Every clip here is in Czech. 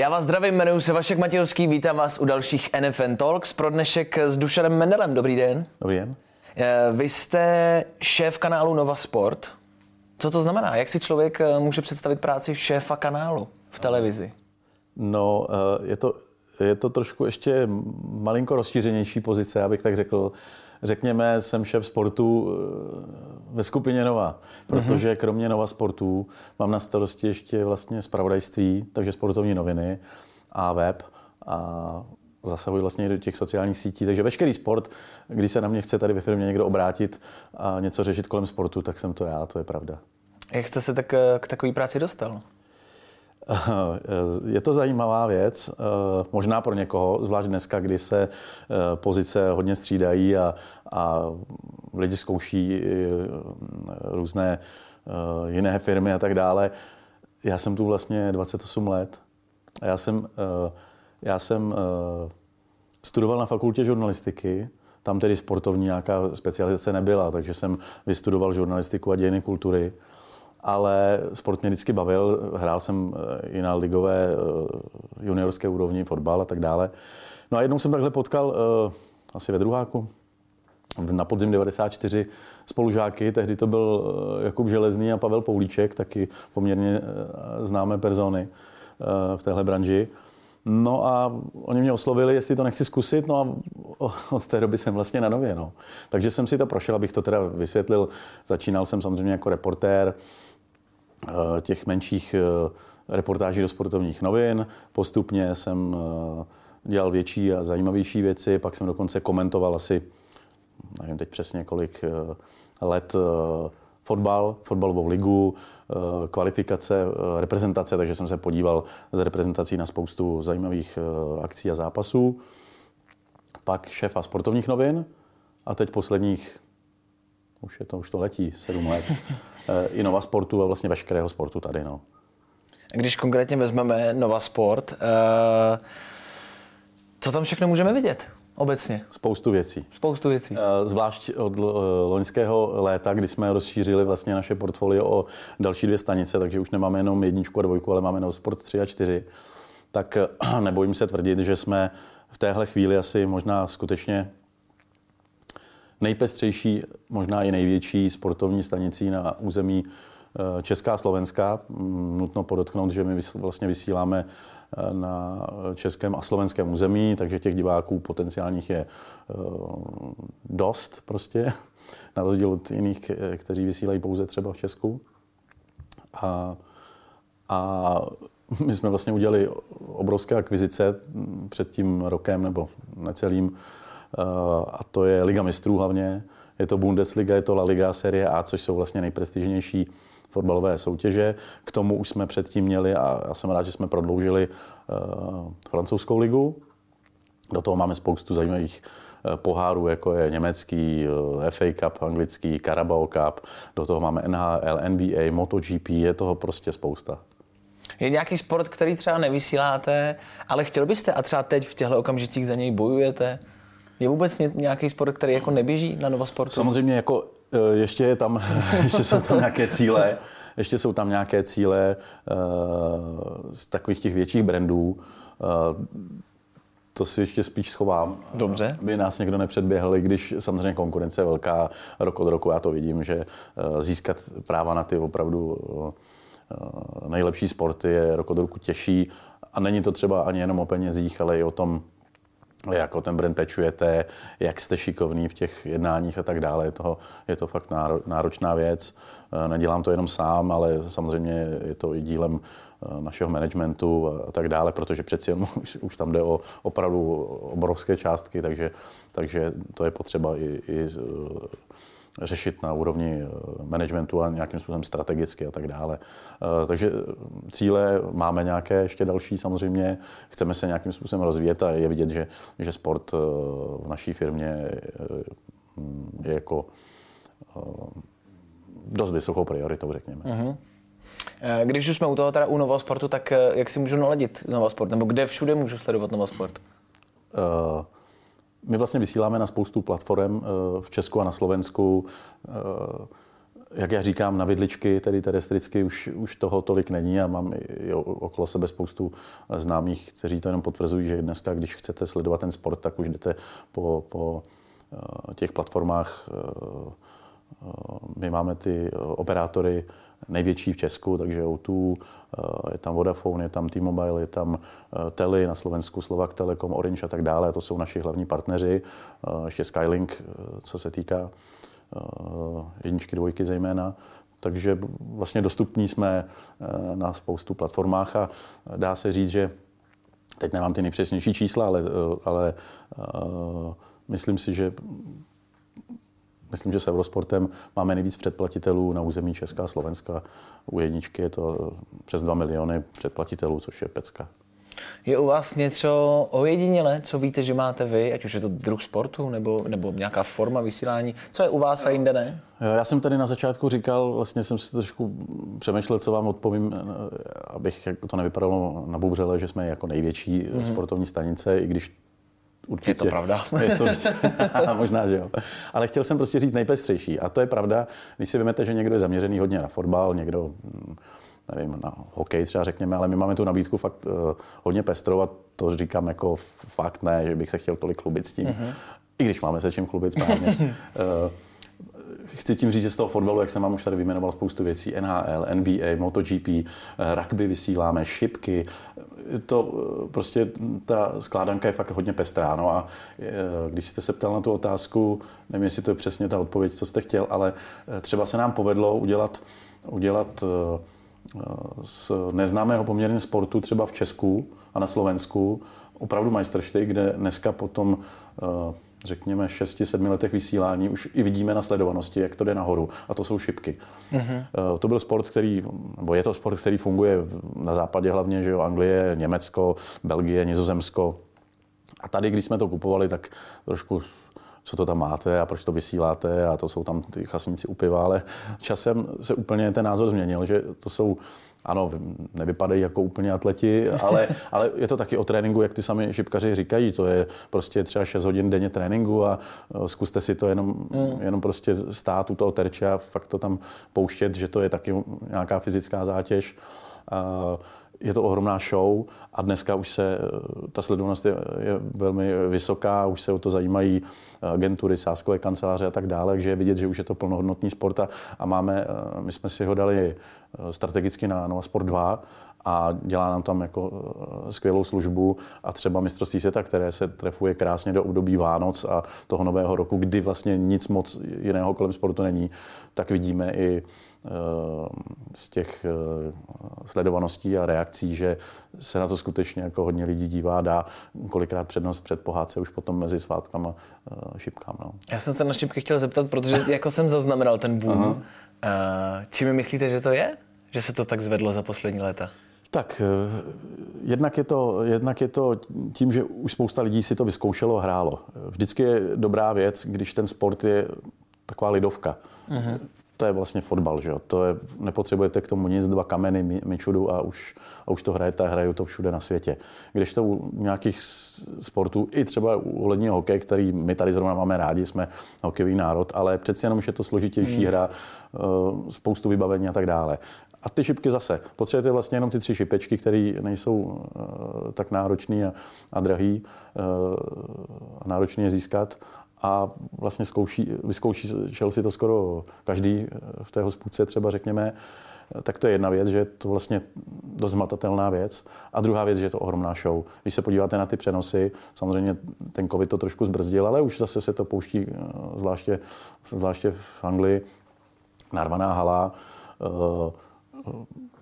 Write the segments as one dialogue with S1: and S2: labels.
S1: Já vás zdravím, jmenuji se Vašek Matějovský, vítám vás u dalších NFN Talks pro dnešek s Dušanem Mendelem. Dobrý den.
S2: Dobrý den.
S1: Eh, vy jste šéf kanálu Nova Sport. Co to znamená? Jak si člověk eh, může představit práci šéfa kanálu v televizi?
S2: No, eh, je to, je to trošku ještě malinko rozšířenější pozice, abych tak řekl. Řekněme, jsem šéf sportu ve skupině Nova, protože kromě Nova sportu mám na starosti ještě vlastně spravodajství, takže sportovní noviny a web a zasahuji vlastně do těch sociálních sítí, takže veškerý sport, když se na mě chce tady ve firmě někdo obrátit a něco řešit kolem sportu, tak jsem to já, to je pravda.
S1: Jak jste se tak k takové práci dostal?
S2: Je to zajímavá věc, možná pro někoho, zvlášť dneska, kdy se pozice hodně střídají a, a lidi zkouší různé jiné firmy a tak dále. Já jsem tu vlastně 28 let a já jsem, já jsem studoval na fakultě žurnalistiky, tam tedy sportovní nějaká specializace nebyla, takže jsem vystudoval žurnalistiku a dějiny kultury ale sport mě vždycky bavil. Hrál jsem eh, i na ligové eh, juniorské úrovni, fotbal a tak dále. No a jednou jsem takhle potkal eh, asi ve druháku, na podzim 94 spolužáky, tehdy to byl Jakub Železný a Pavel Poulíček, taky poměrně známé persony v téhle branži. No a oni mě oslovili, jestli to nechci zkusit, no a od té doby jsem vlastně na nově. No. Takže jsem si to prošel, abych to teda vysvětlil. Začínal jsem samozřejmě jako reportér, těch menších eh, reportáží do sportovních novin. Postupně jsem eh, dělal větší a zajímavější věci, pak jsem dokonce komentoval asi, nevím teď přesně kolik let, fotbal, fotbalovou ligu, kvalifikace, reprezentace, takže jsem se podíval z reprezentací na spoustu zajímavých akcí a zápasů. Pak šéfa sportovních novin a teď posledních, už je to, už to letí, sedm let, Eh, i Nova Sportu a vlastně veškerého sportu tady. No.
S1: Když konkrétně vezmeme Nova Sport, eh, co tam všechno můžeme vidět? Obecně.
S2: Spoustu věcí.
S1: Spoustu věcí.
S2: Eh, zvlášť od loňského léta, kdy jsme rozšířili vlastně naše portfolio o další dvě stanice, takže už nemáme jenom jedničku a dvojku, ale máme Nova Sport 3 a 4. Tak nebojím se tvrdit, že jsme v téhle chvíli asi možná skutečně nejpestřejší, možná i největší sportovní stanicí na území eh, Česká Slovenská. Mm, nutno podotknout, že my vlastně vysíláme eh, na českém a slovenském území, takže těch diváků potenciálních je eh, dost prostě, na rozdíl od jiných, kteří vysílají pouze třeba v Česku. A, a my jsme vlastně udělali obrovské akvizice mm, před tím rokem nebo necelým a to je Liga mistrů hlavně. Je to Bundesliga, je to La Liga, Serie A, což jsou vlastně nejprestižnější fotbalové soutěže. K tomu už jsme předtím měli a já jsem rád, že jsme prodloužili uh, francouzskou ligu. Do toho máme spoustu zajímavých uh, pohárů, jako je německý FA Cup, anglický Carabao Cup, do toho máme NHL, NBA, MotoGP, je toho prostě spousta.
S1: Je nějaký sport, který třeba nevysíláte, ale chtěl byste a třeba teď v těchto okamžicích za něj bojujete? Je vůbec nějaký sport, který jako neběží na Novosportu?
S2: Samozřejmě jako e, ještě, je tam, ještě jsou tam nějaké cíle, ještě jsou tam nějaké cíle uh, z takových těch větších brandů. Uh, to si ještě spíš schovám.
S1: Dobře.
S2: Aby nás někdo nepředběhl, i když samozřejmě konkurence je velká rok od roku, já to vidím, že získat práva na ty opravdu nejlepší sporty je rok od roku těžší. A není to třeba ani jenom o penězích, ale i o tom, jako ten brand pečujete, jak jste šikovný v těch jednáních a tak dále. Je to, je to fakt náročná věc. Eh, nedělám to jenom sám, ale samozřejmě je to i dílem eh, našeho managementu a tak dále, protože přeci jen už, už tam jde o opravdu obrovské částky, takže, takže to je potřeba i, i řešit na úrovni eh, managementu a nějakým způsobem strategicky a tak dále. Eh, takže cíle máme nějaké ještě další samozřejmě. Chceme se nějakým způsobem rozvíjet a je vidět, že, že sport eh, v naší firmě je jako dost vysokou prioritou, řekněme. Uh-huh.
S1: Když už jsme u toho teda u Novosportu, tak jak si můžu naladit Novosport? Nebo kde všude můžu sledovat Novosport? Uh,
S2: my vlastně vysíláme na spoustu platform eh, v Česku a na Slovensku. Eh, jak já říkám, na vidličky, tedy terestricky, už, už toho tolik není a mám i okolo sebe spoustu známých, kteří to jenom potvrzují, že dneska, když chcete sledovat ten sport, tak už jdete po, po eh, těch platformách. My máme ty operátory největší v Česku, takže O2, je tam Vodafone, je tam T-Mobile, je tam Tele na Slovensku, Slovak Telekom, Orange a tak dále. To jsou naši hlavní partneři. Ještě Skylink, co se týká Eh, jedničky, dvojky zejména. Takže vlastně dostupní jsme eh, na spoustu platformách a dá se říct, že teď nemám ty nejpřesnější čísla, ale, eh, ale myslím si, že myslím, že s Eurosportem máme nejvíc předplatitelů na území Česka a Slovenska. U jedničky je to přes 2 miliony předplatitelů, což je pecka.
S1: Je u vás něco ojedinělé, co víte, že máte vy, ať už je to druh sportu nebo, nebo nějaká forma vysílání? Co je u vás a jinde ne?
S2: Já jsem tady na začátku říkal, vlastně jsem si trošku přemýšlel, co vám odpovím, abych to nevypadalo na bubřele, že jsme jako největší mm-hmm. sportovní stanice, i když
S1: Určitě. Je to pravda.
S2: Je to, možná, že jo. Ale chtěl jsem prostě říct nejpestřejší. A to je pravda, když si vezmete, že někdo je zaměřený hodně na fotbal, někdo nevím, na hokej třeba řekněme, ale my máme tu nabídku fakt uh, hodně pestrou a to říkám jako fakt ne, že bych se chtěl tolik chlubit s tím. Mm-hmm. I když máme se čím chlubit správně. uh, chci tím říct, že z toho fotbalu, jak jsem vám už tady vyjmenoval spoustu věcí, NHL, NBA, MotoGP, eh, rugby vysíláme, šipky, to prostě ta skládanka je fakt hodně pestrá. No a když jste se ptal na tu otázku, nevím, jestli to je přesně ta odpověď, co jste chtěl, ale třeba se nám povedlo udělat, udělat z neznámého poměrně sportu třeba v Česku a na Slovensku opravdu majstršty, kde dneska potom eh, řekněme 6-7 letech vysílání už i vidíme na sledovanosti, jak to jde nahoru a to jsou šipky. Mm-hmm. To byl sport, který, nebo je to sport, který funguje na západě hlavně, že jo, Anglie, Německo, Belgie, Nizozemsko. A tady, když jsme to kupovali, tak trošku co to tam máte a proč to vysíláte a to jsou tam ty chasníci u piva, ale časem se úplně ten názor změnil, že to jsou ano, nevypadají jako úplně atleti, ale, ale je to taky o tréninku, jak ty sami šipkaři říkají. To je prostě třeba 6 hodin denně tréninku a zkuste si to jenom, mm. jenom prostě stát u toho terče a fakt to tam pouštět, že to je taky nějaká fyzická zátěž je to ohromná show a dneska už se ta sledovanost je, je velmi vysoká, už se o to zajímají agentury, sáskové kanceláře a tak dále, takže je vidět, že už je to plnohodnotný sport a, a máme, my jsme si ho dali strategicky na Nova Sport 2 a dělá nám tam jako skvělou službu a třeba mistrovství světa, které se trefuje krásně do období Vánoc a toho nového roku, kdy vlastně nic moc jiného kolem sportu není, tak vidíme i Eh, z těch eh, sledovaností a reakcí, že se na to skutečně jako hodně lidí dívá, dá kolikrát přednost před pohádce už potom mezi svátkama eh, šipkám. No.
S1: Já jsem se na šipky chtěl zeptat, protože jako jsem zaznamenal ten boom. Uh-huh. Čím myslíte, že to je? Že se to tak zvedlo za poslední léta?
S2: Tak jednak je, to, jednak je to tím, že už spousta lidí si to vyzkoušelo a hrálo. Vždycky je dobrá věc, když ten sport je taková lidovka. Uh-huh to je vlastně fotbal, že jo? To je, nepotřebujete k tomu nic, dva kameny, myčudu a už, a už to hrajete a hrajou to všude na světě. Když to u nějakých sportů, i třeba u ledního hokeje, který my tady zrovna máme rádi, jsme hokejový národ, ale přeci jenom, že je to složitější hmm. hra, eh, spoustu vybavení a tak dále. A ty šipky zase. Potřebujete vlastně jenom ty tři šipečky, které nejsou uh, tak náročné a, a drahý uh, a náročné je získat a vlastně zkouší, vyzkouší si to skoro každý v té hospůdce třeba řekněme, tak to je jedna věc, že je to vlastně dost zmatatelná věc. A druhá věc, že je to ohromná show. Když se podíváte na ty přenosy, samozřejmě ten covid to trošku zbrzdil, ale už zase se to pouští, eh, zvláště, zvláště v Anglii, narvaná hala, eh,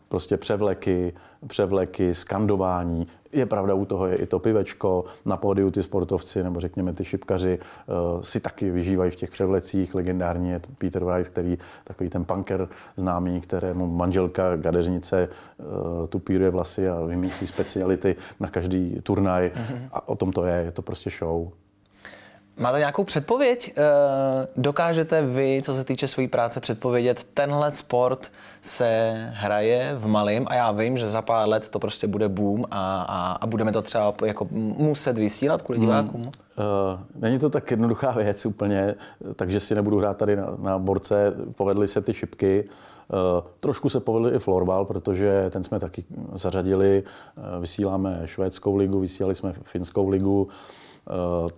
S2: prostě převleky, převleky, skandování. Je pravda, u toho je i to pivečko, na pódiu ty sportovci nebo řekněme ty šipkaři uh, si taky vyžívají v těch převlecích. Legendární je Peter Wright, který takový ten punker známý, kterému manželka gadeřnice uh, tupíruje vlasy a vymýšlí speciality na každý turnaj. Mm-hmm. A o tom to je, je to prostě show.
S1: Máte nějakou předpověď? Eh, dokážete vy, co se týče své práce, předpovědět, tenhle sport se hraje v malém a já vím, že za pár let to prostě bude boom a, a, a budeme to třeba jako muset vysílat kvůli hmm. divákům? Hmm.
S2: Uh, není to tak jednoduchá věc úplně, takže si nebudu hrát tady na, na borce. Povedly se ty šipky, Uh, trošku se povedli i florbal, protože ten jsme taky zařadili. Uh, vysíláme švédskou ligu, vysílali jsme finskou ligu. Eh,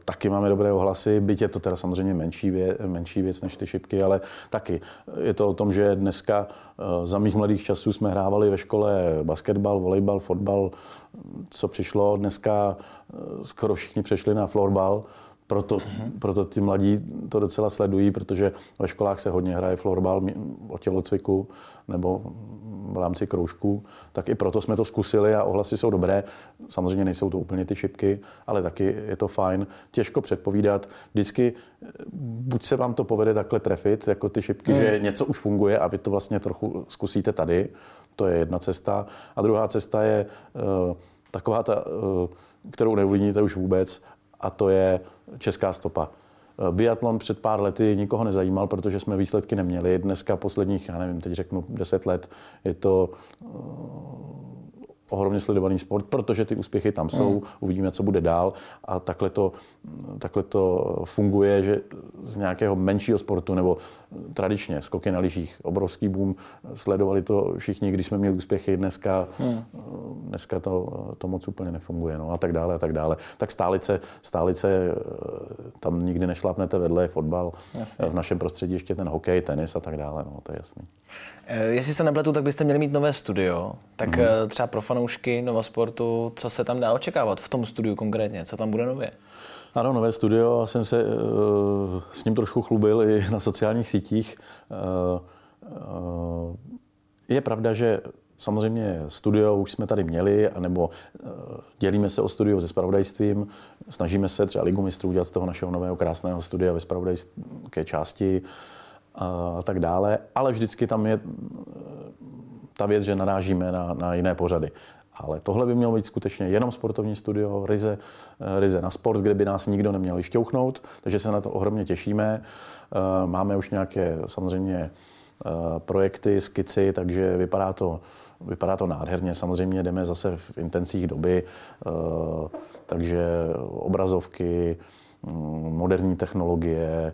S2: taky máme dobré ohlasy, byť je to teda samozřejmě menší věc, menší věc než ty šipky, ale taky. Je to o tom, že dneska eh, za mých mladých časů jsme hrávali ve škole basketbal, volejbal, fotbal, co přišlo. Dneska eh, skoro všichni přešli na florbal, proto, uh-huh. proto ty mladí to docela sledují, protože ve školách se hodně hraje florbal o tělocviku nebo v rámci kroužků, tak i proto jsme to zkusili a ohlasy jsou dobré. Samozřejmě nejsou to úplně ty šipky, ale taky je to fajn. Těžko předpovídat. Vždycky buď se vám to povede takhle trefit, jako ty šipky, hmm. že něco už funguje a vy to vlastně trochu zkusíte tady. To je jedna cesta. A druhá cesta je uh, taková ta, uh, kterou neuvidíte už vůbec, a to je česká stopa. Eh, biatlon před pár lety nikoho nezajímal, protože jsme výsledky neměli. Dneska posledních, já nevím, teď řeknu 10 let, je to eh, ohromně sledovaný sport, protože ty úspěchy tam jsou, mm. uvidíme, co bude dál a takhle to, takhle to funguje, že z nějakého menšího sportu nebo tradičně skoky na lyžích, obrovský boom, sledovali to všichni, když jsme měli úspěchy, dneska, mm. dneska to, to moc úplně nefunguje no, a tak dále a tak dále. Tak stálice, stálice tam nikdy nešlápnete vedle, fotbal, Jasně. v našem prostředí ještě ten hokej, tenis a tak dále, no, to je jasný.
S1: Eh, jestli se nepletu, tak byste měli mít nové studio. Tak mm-hmm. třeba pro fanoušky Novosportu, co se tam dá očekávat v tom studiu konkrétně? Co tam bude nově?
S2: Ano, nové studio. Jsem se uh, s ním trošku chlubil i na sociálních sítích. Uh, uh, je pravda, že Samozřejmě studio už jsme tady měli, anebo dělíme se o studio se spravodajstvím, snažíme se třeba Ligu mistrů udělat z toho našeho nového krásného studia ve spravodajské části a tak dále, ale vždycky tam je ta věc, že narážíme na, na jiné pořady. Ale tohle by mělo být skutečně jenom sportovní studio, ryze, ryze na sport, kde by nás nikdo neměl vyšťouchnout, takže se na to ohromně těšíme. Eh, máme už nějaké samozřejmě eh, projekty, skici, takže vypadá to, vypadá to nádherně. Samozřejmě jdeme zase v intencích doby, eh, takže obrazovky, mm, moderní technologie,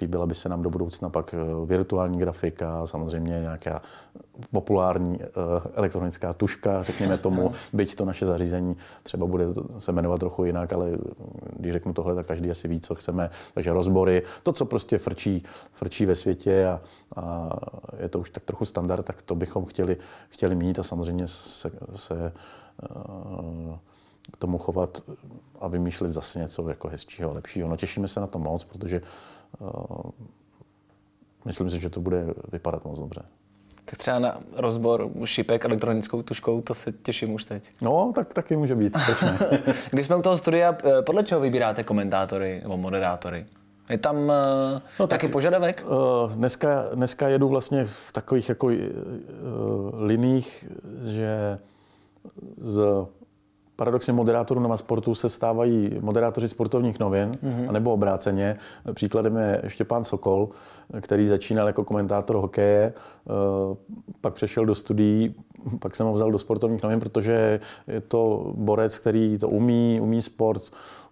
S2: Líbila by se nám do budoucna pak eh, virtuální grafika, samozřejmě nějaká populární eh, elektronická tuška, řekněme tomu, byť to naše zařízení třeba bude se jmenovat trochu jinak, ale když řeknu tohle, tak každý asi ví, co chceme. Takže rozbory, to, co prostě frčí, frčí ve světě a, a je to už tak trochu standard, tak to bychom chtěli, chtěli mít a samozřejmě se, se eh, k tomu chovat a vymýšlet zase něco jako hezčího, lepšího. No těšíme se na to moc, protože myslím si, že to bude vypadat moc dobře.
S1: Tak třeba na rozbor šipek elektronickou tuškou, to se těším už teď.
S2: No, tak taky může být.
S1: Když jsme u toho studia, eh, podle čeho vybíráte komentátory nebo moderátory? Je tam uh, no, taky tak, požadavek?
S2: Uh, dneska, dneska jedu vlastně v takových jako uh, liních, že z paradoxně moderátorů Nova Sportu se stávají moderátoři sportovních novin, mm-hmm. anebo obráceně. Příkladem je Štěpán Sokol, který začínal jako komentátor hokeje, eh, pak přešel do studií, pak jsem ho vzal do sportovních novin, protože je to borec, který to umí, umí sport,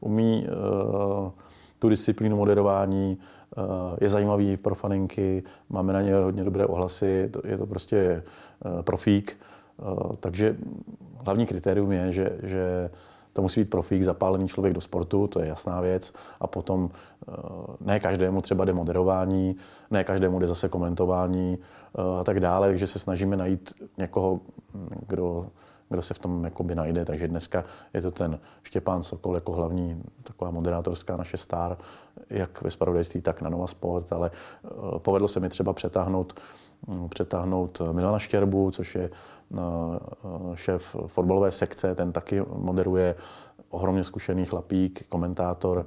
S2: umí uh, tu disciplínu moderování, uh, je zajímavý pro faninky, máme na ně hodně dobré ohlasy, je to prostě profík. Uh, takže hlavní kritérium je, že, že to musí být profík, zapálený člověk do sportu, to je jasná věc. A potom eh, ne každému třeba jde moderování, ne každému jde zase komentování eh, a tak dále, takže se snažíme najít někoho, kdo, kdo se v tom jakoby najde. Takže dneska je to ten Štěpán Sokol jako hlavní taková moderátorská naše star, jak ve spravodajství, tak na Nova Sport, ale eh, povedlo se mi třeba přetáhnout, hm, přetáhnout Milana Štěrbu, což je šéf fotbalové sekce, ten taky moderuje ohromně zkušený chlapík, komentátor.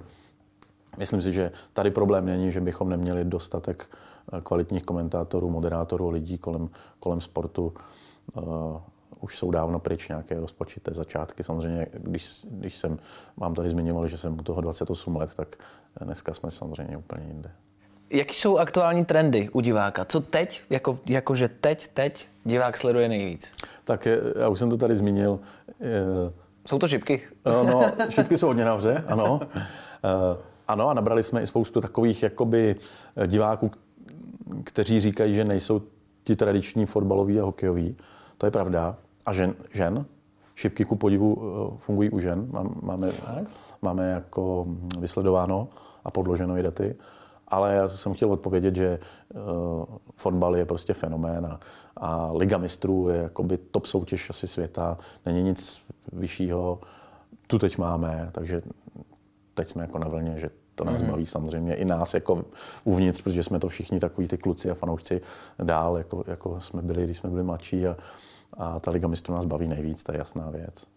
S2: Myslím si, že tady problém není, že bychom neměli dostatek eh, kvalitních komentátorů, moderátorů, lidí kolem, kolem sportu. Eh, už jsou dávno pryč nějaké rozpočité začátky. Samozřejmě, když, když jsem, mám tady zmiňoval, že jsem u toho 28 let, tak dneska jsme samozřejmě úplně jinde.
S1: Jaký jsou aktuální trendy u diváka? Co teď, jako, jakože teď, teď divák sleduje nejvíc?
S2: Tak já už jsem to tady zmínil.
S1: Jsou to šipky?
S2: No, šipky jsou hodně nahoře, ano. Ano, a nabrali jsme i spoustu takových jakoby diváků, kteří říkají, že nejsou ti tradiční fotbaloví a hokejoví. To je pravda. A žen, žen šipky ku podivu eh, fungují u žen. Máme, máme jako vysledováno a podloženo i daty. Ale já jsem chtěl odpovědět, že uh, fotbal je prostě fenomén a, a Liga mistrů je jakoby top soutěž asi světa. Není nic vyššího. Tu teď máme, takže teď jsme jako na vlně, že to nás mm-hmm. baví samozřejmě i nás jako uvnitř, protože jsme to všichni takový ty kluci a fanoušci dál, jako, jako jsme byli, když jsme byli mladší a, a ta Liga mistrů nás baví nejvíc, to je jasná věc.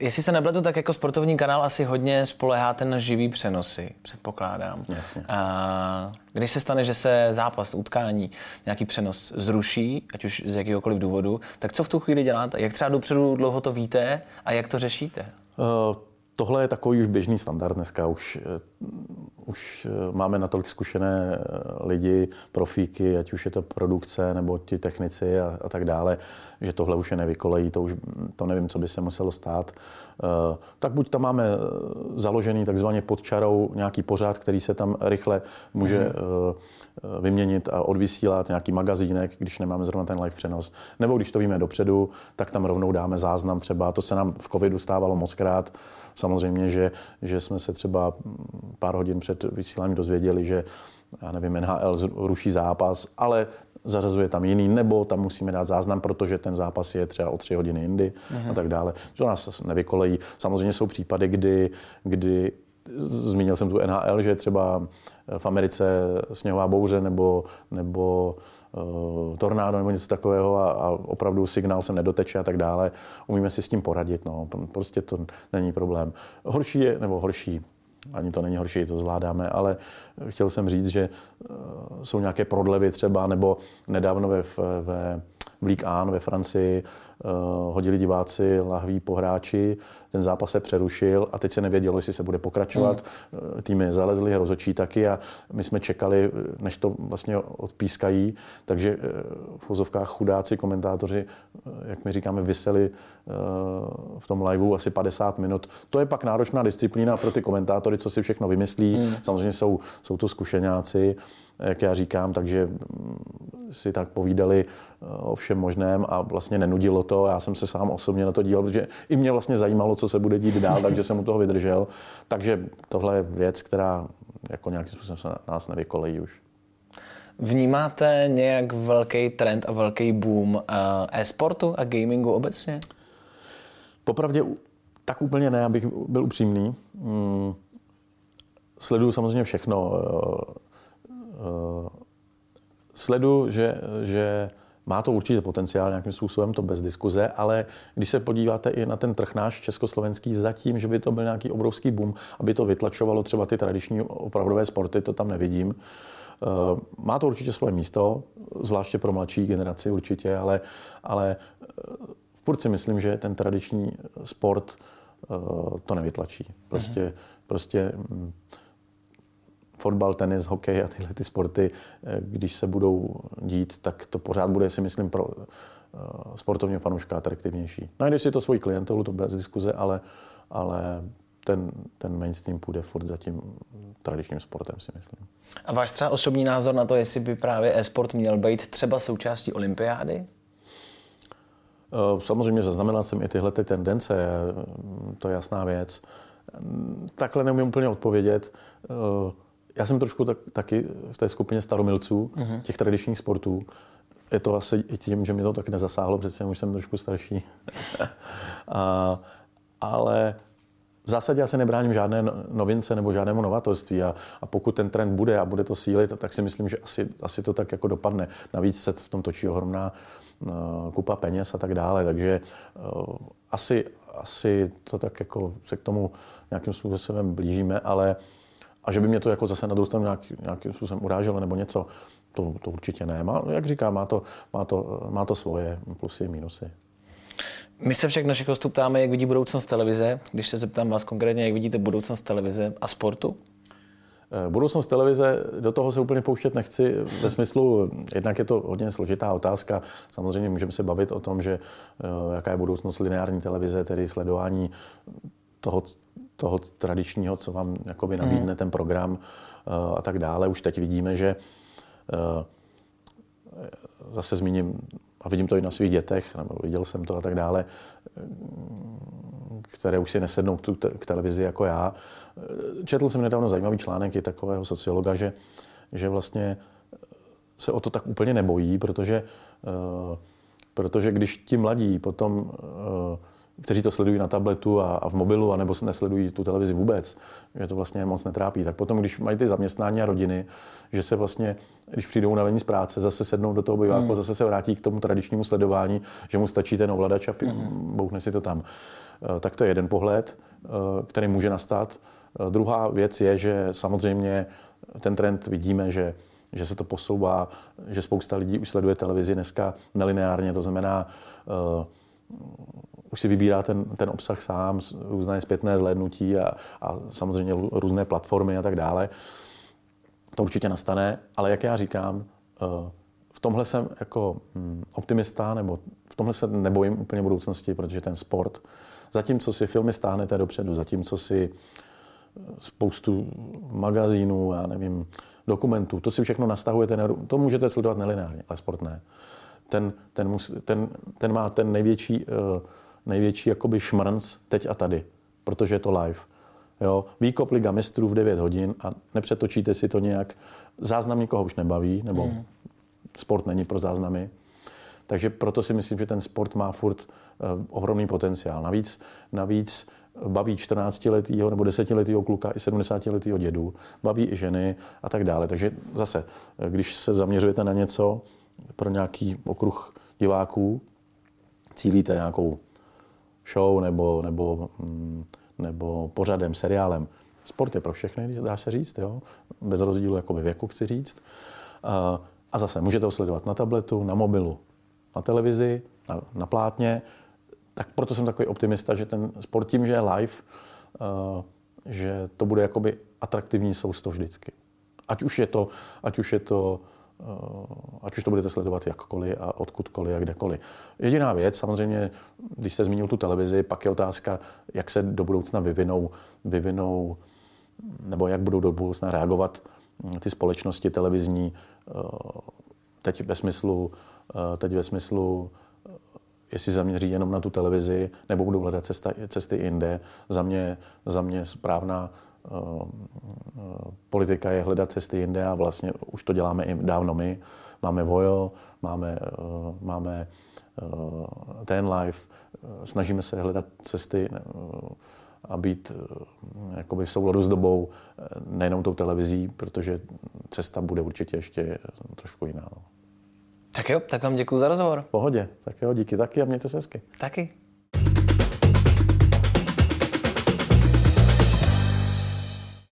S1: Jestli se nepletu, tak jako sportovní kanál asi hodně spoleháte na živý přenosy, předpokládám.
S2: Jasně.
S1: A když se stane, že se zápas, utkání, nějaký přenos zruší, ať už z jakéhokoliv důvodu, tak co v tu chvíli děláte? Jak třeba dopředu dlouho to víte a jak to řešíte? Uh,
S2: tohle je takový už běžný standard dneska. Už, eh, už eh, máme natolik zkušené eh, lidi, profíky, ať už je to produkce nebo ti technici a, a tak dále, že tohle už je nevykolejí, to už to nevím, co by se muselo stát. Tak buď tam máme založený takzvaně pod čarou nějaký pořád, který se tam rychle může mm. vyměnit a odvysílat, nějaký magazínek, když nemáme zrovna ten live přenos. Nebo když to víme dopředu, tak tam rovnou dáme záznam třeba. To se nám v covidu stávalo moc krát Samozřejmě, že, že jsme se třeba pár hodin před vysíláním dozvěděli, že já nevím, NHL ruší zápas, ale zařazuje tam jiný, nebo tam musíme dát záznam, protože ten zápas je třeba o tři hodiny jindy a tak dále. To nás nevykolejí. Samozřejmě jsou případy, kdy, kdy zmínil jsem tu NHL, že třeba v Americe sněhová bouře nebo, nebo uh, tornádo nebo něco takového a, a opravdu signál se nedoteče a tak dále. Umíme si s tím poradit, no. prostě to není problém. Horší je, nebo horší, ani to není horší, to zvládáme, ale chtěl jsem říct, že uh, jsou nějaké prodlevy třeba, nebo nedávno ve, ve v Ligue 1 ve Francii hodili diváci lahví po hráči, ten zápas se přerušil a teď se nevědělo, jestli se bude pokračovat. Mm. Týmy zalezly, rozočí taky a my jsme čekali, než to vlastně odpískají, takže eh, v vozovkách chudáci komentátoři, jak my říkáme, vyseli v tom liveu asi 50 minut. To je pak náročná disciplína pro ty komentátory, co si všechno vymyslí. Mm. Samozřejmě jsou, jsou to zkušenáci, jak já říkám, takže si tak povídali eh, o všem možném a vlastně nenudilo to. Já jsem se sám osobně na to díval, protože i mě vlastně zajímalo, co se bude dít dál, takže jsem u toho vydržel. Takže tohle je věc, která jako nějakým způsobem se nás nevykolejí už.
S1: Vnímáte nějak velký trend a velký boom eh, e-sportu a gamingu obecně?
S2: Popravdě tak úplně ne, abych byl upřímný. Hmm. Sleduju samozřejmě všechno eh, sledu, že, že má to určitě potenciál nějakým způsobem, to bez diskuze, ale když se podíváte i na ten trh náš československý, zatím, že by to byl nějaký obrovský boom, aby to vytlačovalo třeba ty tradiční opravdové sporty, to tam nevidím. Eh, má to určitě svoje místo, zvláště pro mladší generaci určitě, ale, ale eh, furt si myslím, že ten tradiční sport eh, to nevytlačí. Prostě, mm-hmm. prostě mm, fotbal, tenis, hokej a tyhle ty sporty, eh, když se budou dít, tak to pořád bude, si myslím, pro eh, sportovního fanouška atraktivnější. Najdeš si to svoji klientelu, to bez diskuze, ale, ale ten, ten mainstream půjde furt za tím tradičním sportem, si myslím.
S1: A váš třeba osobní názor na to, jestli by právě e-sport měl být třeba součástí olympiády?
S2: Eh, samozřejmě zaznamenal jsem i tyhle ty tendence, to je jasná věc. Takhle neumím úplně odpovědět já jsem trošku tak, taky v té skupině staromilců, uh-huh. těch tradičních sportů. Je to asi i tím, že mi to tak nezasáhlo, přece už jsem trošku starší. a, ale v zásadě já se nebráním žádné no, novince nebo žádnému novatorství a, a pokud ten trend bude a bude to sílit, tak si myslím, že asi, asi to tak jako dopadne. Navíc se v tom točí ohromná uh, kupa peněz a tak dále, takže uh, asi, asi to tak jako se k tomu nějakým způsobem blížíme, ale uh, a že by mě to jako zase na druhou stranu nějak, nějakým způsobem uráželo nebo něco, to, to určitě ne. Má, jak říkám, má to, má, to, má to svoje plusy a minusy.
S1: My se však našich hostů ptáme, jak vidí budoucnost televize. Když se zeptám vás konkrétně, jak vidíte budoucnost televize a sportu?
S2: Eh, budoucnost televize, do toho se úplně pouštět nechci, ve smyslu, jednak je to hodně složitá otázka. Samozřejmě můžeme se bavit o tom, že eh, jaká je budoucnost lineární televize, tedy sledování toho, toho tradičního, co vám jakoby nabídne hmm. ten program eh, a tak dále. Už teď vidíme, že zase zmíním, a vidím to i na svých dětech, nebo viděl jsem to a tak dále, které už si nesednou k, tu, k televizi jako já. Četl jsem nedávno zajímavý článek i takového sociologa, že, že vlastně se o to tak úplně nebojí, protože, uh, protože když ti mladí potom, uh, kteří to sledují na tabletu a, a v mobilu, anebo nesledují tu televizi vůbec, že to vlastně moc netrápí, tak potom, když mají ty zaměstnání a rodiny, že se vlastně, když přijdou na z práce, zase sednou do toho biváku, hmm. zase se vrátí k tomu tradičnímu sledování, že mu stačí ten ovladač a hmm. bouchne si to tam. Uh, tak to je jeden pohled, který může nastat. Druhá věc je, že samozřejmě ten trend vidíme, že, že se to posouvá, že spousta lidí už sleduje televizi dneska nelineárně, to znamená, už si vybírá ten, ten obsah sám, různé zpětné zhlédnutí a, a samozřejmě různé platformy a tak dále. To určitě nastane, ale jak já říkám, uh, v tomhle jsem jako hm, optimista, nebo v tomhle se nebojím úplně budoucnosti, protože ten sport, zatímco si filmy stáhnete dopředu, zatímco si spoustu magazínů, já nevím, dokumentů. To si všechno nastahujete, to můžete sledovat nelineárně, ale sport ne. Ten, ten, ten, ten má ten největší, uh, největší jakoby šmrnc teď a tady, protože je to live. Jo, výkop Liga mistrů v 9 hodin a nepřetočíte si to nějak. Záznam nikoho už nebaví, nebo mm. sport není pro záznamy. Takže proto si myslím, že ten sport má furt uh, ohromný potenciál. Navíc, navíc baví 14-letého nebo 10-letého kluka i 70-letého dědu, baví i ženy a tak dále. Takže zase, když se zaměřujete na něco pro nějaký okruh diváků, cílíte nějakou show nebo, nebo, mm, nebo pořadem, seriálem. Sport je pro všechny, dá se říct, jo? bez rozdílu jakoby věku, chci říct. A zase můžete ho sledovat na tabletu, na mobilu, na televizi, na, na plátně, tak proto jsem takový optimista, že ten sport tím, že je live, že to bude jakoby atraktivní sousto vždycky. Ať už je to, ať už je to ať už to budete sledovat jakkoliv a odkudkoliv a kdekoliv. Jediná věc, samozřejmě, když jste zmínil tu televizi, pak je otázka, jak se do budoucna vyvinou, vyvinou nebo jak budou do budoucna reagovat hm, ty společnosti televizní, uh, teď ve smyslu, teď ve smyslu jestli zaměří jenom na tu televizi, nebo budou hledat cesta, cesty jinde. Za mě, za mě správná politika je hledat cesty jinde a vlastně už to děláme i dávno my. Máme Vojo, máme, uh, máme uh, Ten Life, snažíme se hledat cesty a být jakoby v souladu s dobou, nejenom tou televizí, protože cesta bude určitě ještě trošku jiná. No.
S1: Tak jo, tak vám děkuji za rozhovor.
S2: V pohodě. Tak jo, díky taky a mějte se hezky.
S1: Taky.